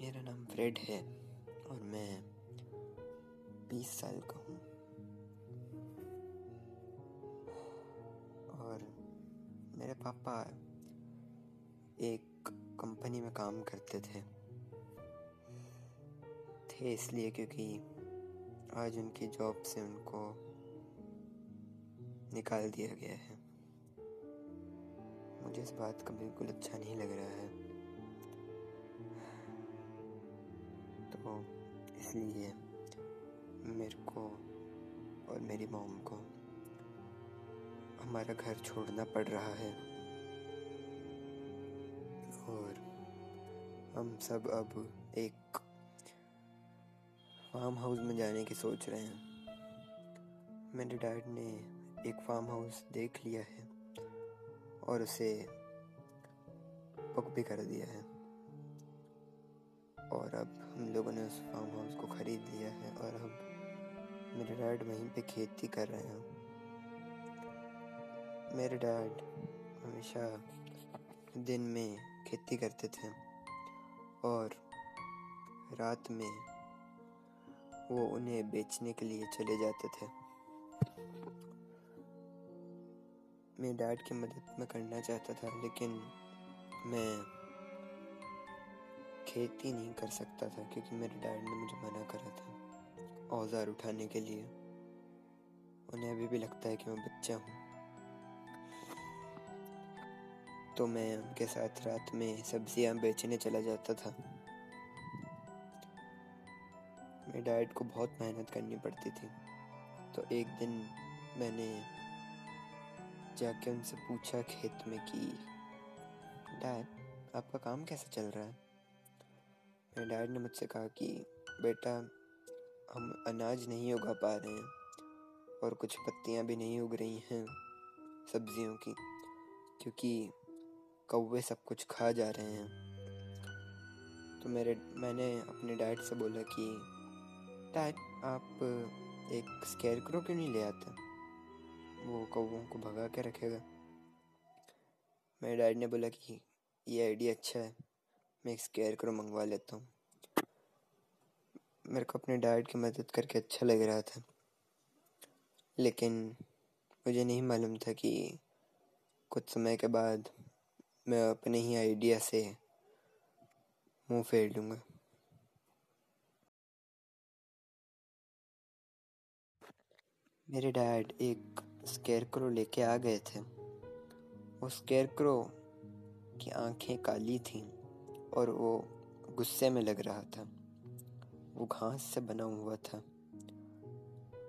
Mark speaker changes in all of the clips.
Speaker 1: मेरा नाम फ्रेड है और मैं बीस साल का हूँ। और मेरे पापा एक कंपनी में काम करते थे। थे इसलिए क्योंकि आज उनकी जॉब से उनको निकाल दिया गया है। मुझे इस बात का बिल्कुल अच्छा नहीं लग रहा है। तो इसलिए मेरे को और मेरी मॉम को हमारा घर छोड़ना पड़ रहा है। और हम सब अब एक फार्म हाउस में जाने की सोच रहे हैं। मेरे डैड ने एक फार्म हाउस देख लिया है और उसे बुक भी कर दिया है। और अब हम लोगों ने उस फार्म हाउस को ख़रीद लिया है और अब मेरे डैड वहीं पे खेती कर रहे हैं। मेरे डैड हमेशा दिन में खेती करते थे और रात में वो उन्हें बेचने के लिए चले जाते थे। मैं डैड की मदद में करना चाहता था, लेकिन मैं खेती नहीं कर सकता था क्योंकि मेरे डैड ने मुझे मना करा था औज़ार उठाने के लिए। उन्हें अभी भी लगता है कि मैं बच्चा हूँ। तो मैं उनके साथ रात में सब्ज़ियाँ बेचने चला जाता था। मेरे डैड को बहुत मेहनत करनी पड़ती थी। तो एक दिन मैंने जाके उनसे पूछा खेत में कि, डैड, आपका काम कैसे चल रहा है? मेरे डैड ने मुझसे कहा कि, बेटा, हम अनाज नहीं उगा पा रहे हैं और कुछ पत्तियाँ भी नहीं उग रही हैं सब्जियों की, क्योंकि कौवे सब कुछ खा जा रहे हैं। तो मेरे, मैंने अपने डैड से बोला कि, डैड, आप एक स्केयर क्रो क्यों नहीं ले आते? वो कौवों को भगा के रखेगा। मेरे डैड ने बोला कि, ये आइडिया अच्छा है। मैं एक स्केयर क्रो, मंगवा लेता हूँ। मेरे को अपने डाइट की मदद करके अच्छा लग रहा था। लेकिन मुझे नहीं मालूम था कि कुछ समय के बाद मैं अपने ही आइडिया से मुँह फेर लूँगा। मेरे डैड एक स्केरक्रो लेके आ गए थे। उस स्केरक्रो की आँखें काली थीं। और वो गुस्से में लग रहा था। वो घास से बना हुआ था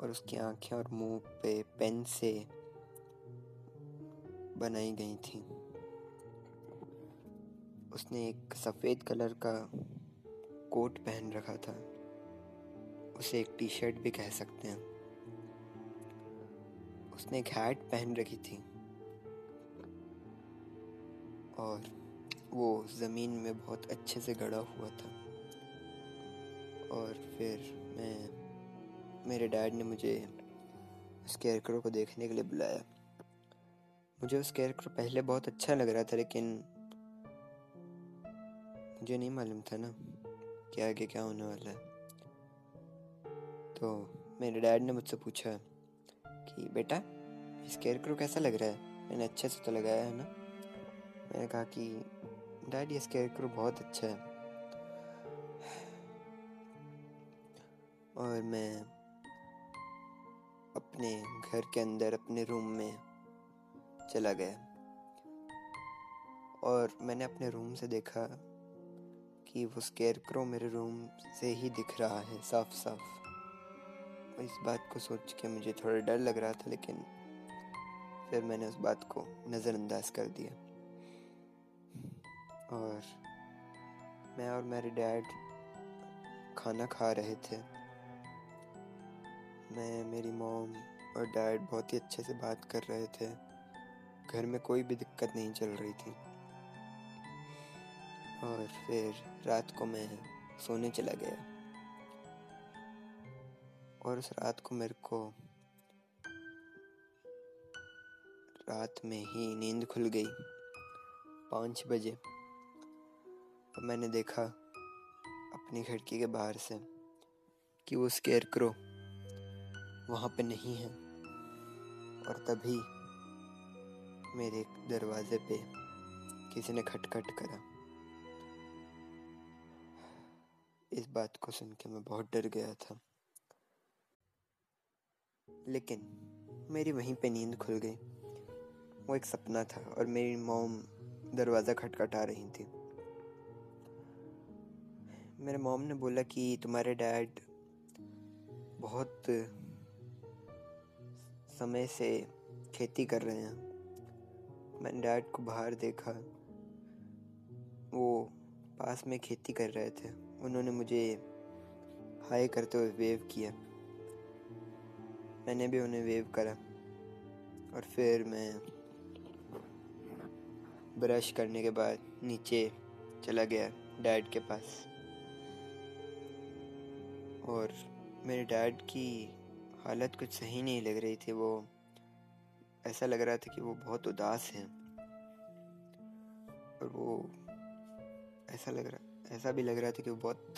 Speaker 1: और उसकी आँखें और मुँह पे पेन से बनाई गई थी। उसने एक सफ़ेद कलर का कोट पहन रखा था। उसे एक टी शर्ट भी कह सकते हैं। उसने एक हैट पहन रखी थी। और वो ज़मीन में बहुत अच्छे से गड़ा हुआ था। और फिर मैं, मेरे डैड ने मुझे उस कैरक्रो को देखने के लिए बुलाया। मुझे उस कैरक्रो पहले बहुत अच्छा लग रहा था, लेकिन मुझे नहीं मालूम था ना कि आगे क्या होने वाला है। तो मेरे डैड ने मुझसे पूछा कि, बेटा इस कैरक्रो कैसा लग रहा है? मैंने अच्छे से तो लगाया है ना? मैंने कहा कि डैड ये स्केयर बहुत अच्छा है। और मैं अपने घर के अंदर, अपने रूम में चला गया। और मैंने अपने रूम से देखा कि वो स्केयर मेरे रूम से ही दिख रहा है साफ़ साफ़ इस बात को सोच के मुझे थोड़ा डर लग रहा था, लेकिन फिर मैंने उस बात को नज़रअंदाज कर दिया। और मैं और मेरे डैड खाना खा रहे थे। मैं, मेरी मॉम और डैड बहुत ही अच्छे से बात कर रहे थे। घर में कोई भी दिक्कत नहीं चल रही थी। और फिर रात को मैं सोने चला गया। और उस रात को मेरे को रात में ही नींद खुल गई। पाँच बजे। मैंने देखा अपनी खिड़की के बाहर से कि वो स्केयर क्रो वहाँ पे नहीं है और तभी मेरे दरवाजे पे किसी ने खटखट करा। इस बात को सुन के मैं बहुत डर गया था। लेकिन मेरी वहीं पे नींद खुल गई। वो एक सपना था और मेरी मोम दरवाज़ा खटखटा रही थी। मेरे मॉम ने बोला कि तुम्हारे डैड बहुत समय से खेती कर रहे हैं। मैंने डैड को बाहर देखा। वो पास में खेती कर रहे थे। उन्होंने मुझे हाय करते हुए वेव किया। मैंने भी उन्हें वेव करा। और फिर मैं ब्रश करने के बाद नीचे चला गया डैड के पास। और मेरे डैड की हालत कुछ सही नहीं लग रही थी, वो ऐसा लग रहा था कि वो बहुत उदास हैं। और वो ऐसा लग रहा, ऐसा भी लग रहा था कि वो बहुत,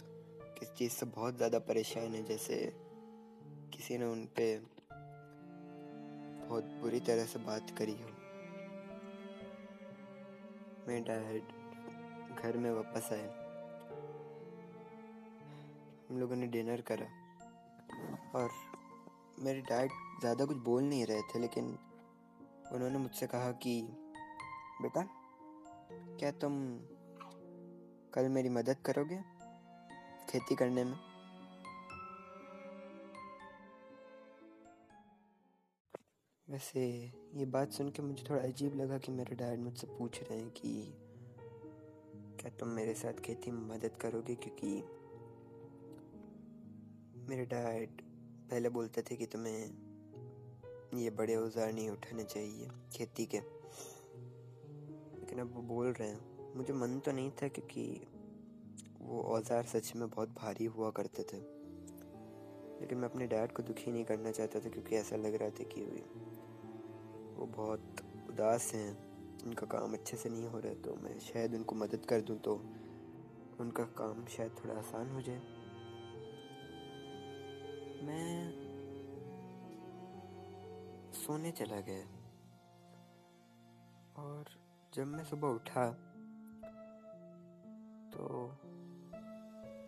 Speaker 1: किस चीज़ से बहुत ज़्यादा परेशान है, जैसे किसी ने उन पर बहुत बुरी तरह से बात करी हो। मेरे डैड घर में वापस आए। हम लोगों ने डिनर करा। और मेरे डैड ज़्यादा कुछ बोल नहीं रहे थे, लेकिन उन्होंने मुझसे कहा कि, बेटा, क्या तुम कल मेरी मदद करोगे खेती करने में? वैसे ये बात सुन के मुझे थोड़ा अजीब लगा कि मेरे डैड मुझसे पूछ रहे हैं कि, क्या तुम मेरे साथ खेती में मदद करोगे? क्योंकि मेरे डैड पहले बोलते थे कि तुम्हें ये बड़े औज़ार नहीं उठाने चाहिए खेती के। लेकिन अब वो बोल रहे हैं। मुझे मन तो नहीं था क्योंकि वो औज़ार सच में बहुत भारी हुआ करते थे। लेकिन मैं अपने डैड को दुखी नहीं करना चाहता था क्योंकि ऐसा लग रहा था कि वो बहुत उदास हैं। उनका काम अच्छे से नहीं हो रहा तो मैं शायद उनको मदद कर दूँ तो उनका काम शायद थोड़ा आसान हो जाए। सोने चला गया। और जब मैं सुबह उठा तो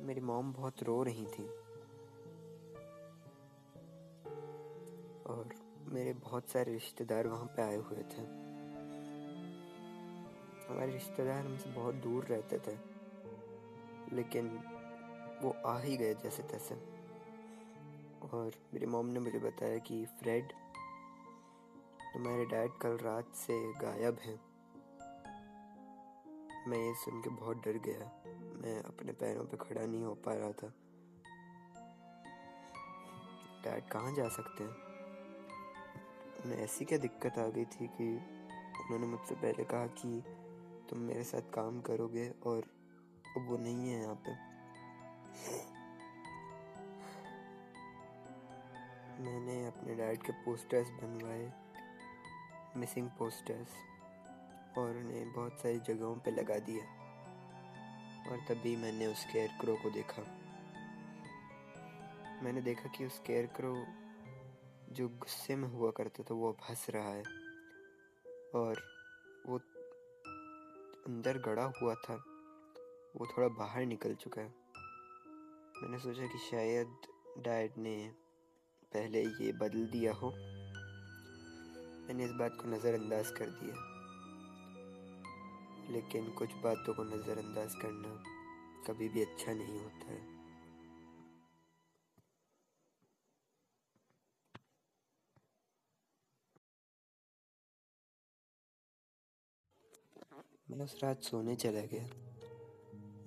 Speaker 1: मेरी मॉम बहुत रो रही थी। और मेरे बहुत सारे रिश्तेदार वहाँ पे आए हुए थे। हमारे रिश्तेदार हमसे बहुत दूर रहते थे, लेकिन वो आ ही गए जैसे तैसे। और मेरी मॉम ने मुझे बताया कि फ्रेड तुम्हारे डैड कल रात से गायब हैं। मैं ये सुन के बहुत डर गया। मैं अपने पैरों पे खड़ा नहीं हो पा रहा था। डैड कहाँ जा सकते हैं? उन्हें ऐसी क्या दिक्कत आ गई थी कि उन्होंने मुझसे पहले कहा कि तुम मेरे साथ काम करोगे और अब वो नहीं है यहाँ पे। मैंने अपने डैड के पोस्टर्स बनवाए। मिसिंग पोस्टर्स और उन्हें बहुत सारी जगहों पे लगा दिया। और तभी मैंने उस केयर क्रो को देखा। मैंने देखा कि उस केयर क्रो जो गुस्से में हुआ करता था, वो अब हंस रहा है। और वो अंदर गड़ा हुआ था। वो थोड़ा बाहर निकल चुका है। मैंने सोचा कि शायद डैड ने पहले ये बदल दिया हो। मैंने इस बात को नज़रअंदाज कर दिया। लेकिन कुछ बातों को नज़रअंदाज करना कभी भी अच्छा नहीं होता है। मैं उस रात सोने चला गया।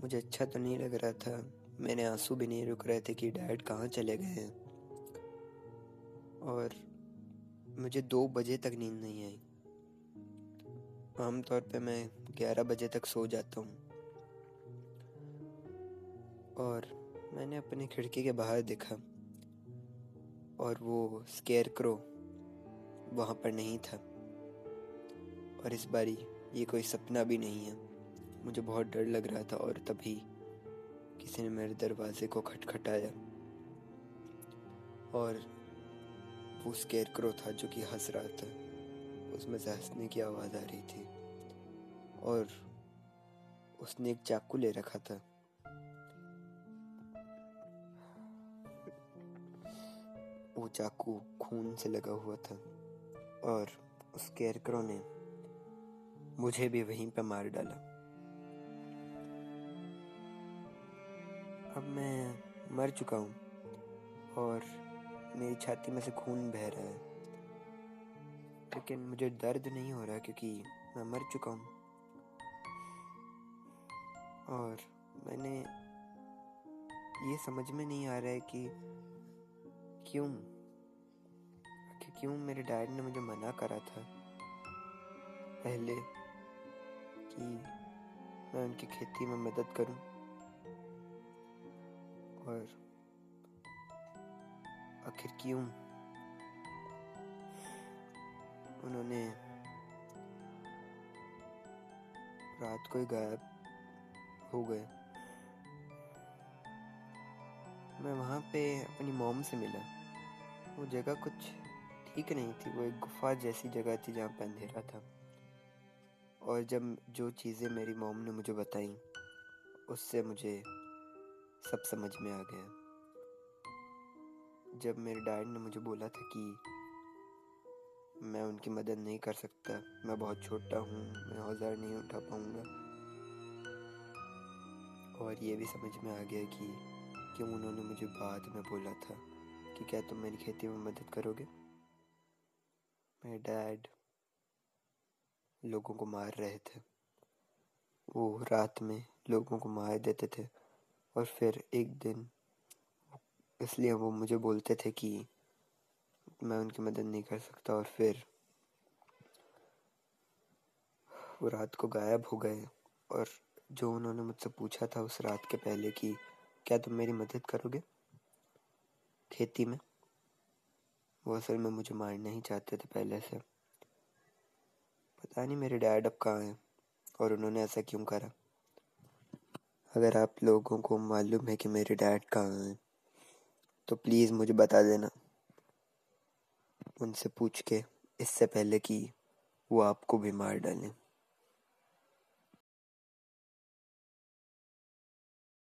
Speaker 1: मुझे अच्छा तो नहीं लग रहा था। मेरे आँसू भी नहीं रुक रहे थे कि डैड कहाँ चले गए हैं। और मुझे दो बजे तक नींद नहीं आई। आमतौर पे मैं ग्यारह बजे तक सो जाता हूँ। और मैंने अपनी खिड़की के बाहर देखा और वो स्केयर क्रो वहाँ पर नहीं था। और इस बारी ये कोई सपना भी नहीं है। मुझे बहुत डर लग रहा था और तभी किसी ने मेरे दरवाजे को खटखटाया। और वो स्केर क्रो था जो कि हंस रहा था। उसमें से हंसने की आवाज़ आ रही थी और उसने एक चाकू ले रखा था। वो चाकू खून से लगा हुआ था और उस कैरक्रो ने मुझे भी वहीं पर मार डाला। अब मैं मर चुका हूँ और मेरी छाती में से खून बह रहा है। लेकिन मुझे दर्द नहीं हो रहा क्योंकि मैं मर चुका हूँ। और मैंने ये समझ में नहीं आ रहा है कि क्यों कि क्यों मेरे डैड ने मुझे मना करा था पहले कि मैं उनकी खेती में मदद करूँ। और आखिर क्यों उन्होंने रात को ही गायब हो गए। मैं वहाँ पे अपनी मोम से मिला। वो जगह कुछ ठीक नहीं थी, वो एक गुफा जैसी जगह थी जहाँ पे अंधेरा था। और जब जो चीज़ें मेरी मोम ने मुझे बताई, उससे मुझे सब समझ में आ गया। जब मेरे डैड ने मुझे बोला था कि मैं उनकी मदद नहीं कर सकता, मैं बहुत छोटा हूँ, मैं औज़ार नहीं उठा पाऊँगा। और ये भी समझ में आ गया कि क्यों उन्होंने मुझे बाद में बोला था कि क्या तुम मेरी खेती में मदद करोगे? मेरे डैड लोगों को मार रहे थे। वो रात में लोगों को मार देते थे और फिर एक दिन इसलिए वो मुझे बोलते थे कि मैं उनकी मदद नहीं कर सकता और फिर वो रात को गायब हो गए और जो उन्होंने मुझसे पूछा था उस रात के पहले कि क्या तुम मेरी मदद करोगे खेती में? वो असल में मुझे मारना ही चाहते थे पहले से। पता नहीं मेरे डैड अब कहाँ हैं और उन्होंने ऐसा क्यों करा? अगर आप लोगों को मालूम है कि मेरे डैड कहाँ हैं तो प्लीज़ मुझे बता देना। उनसे पूछ के, इससे पहले कि वो आपको बीमार डालें।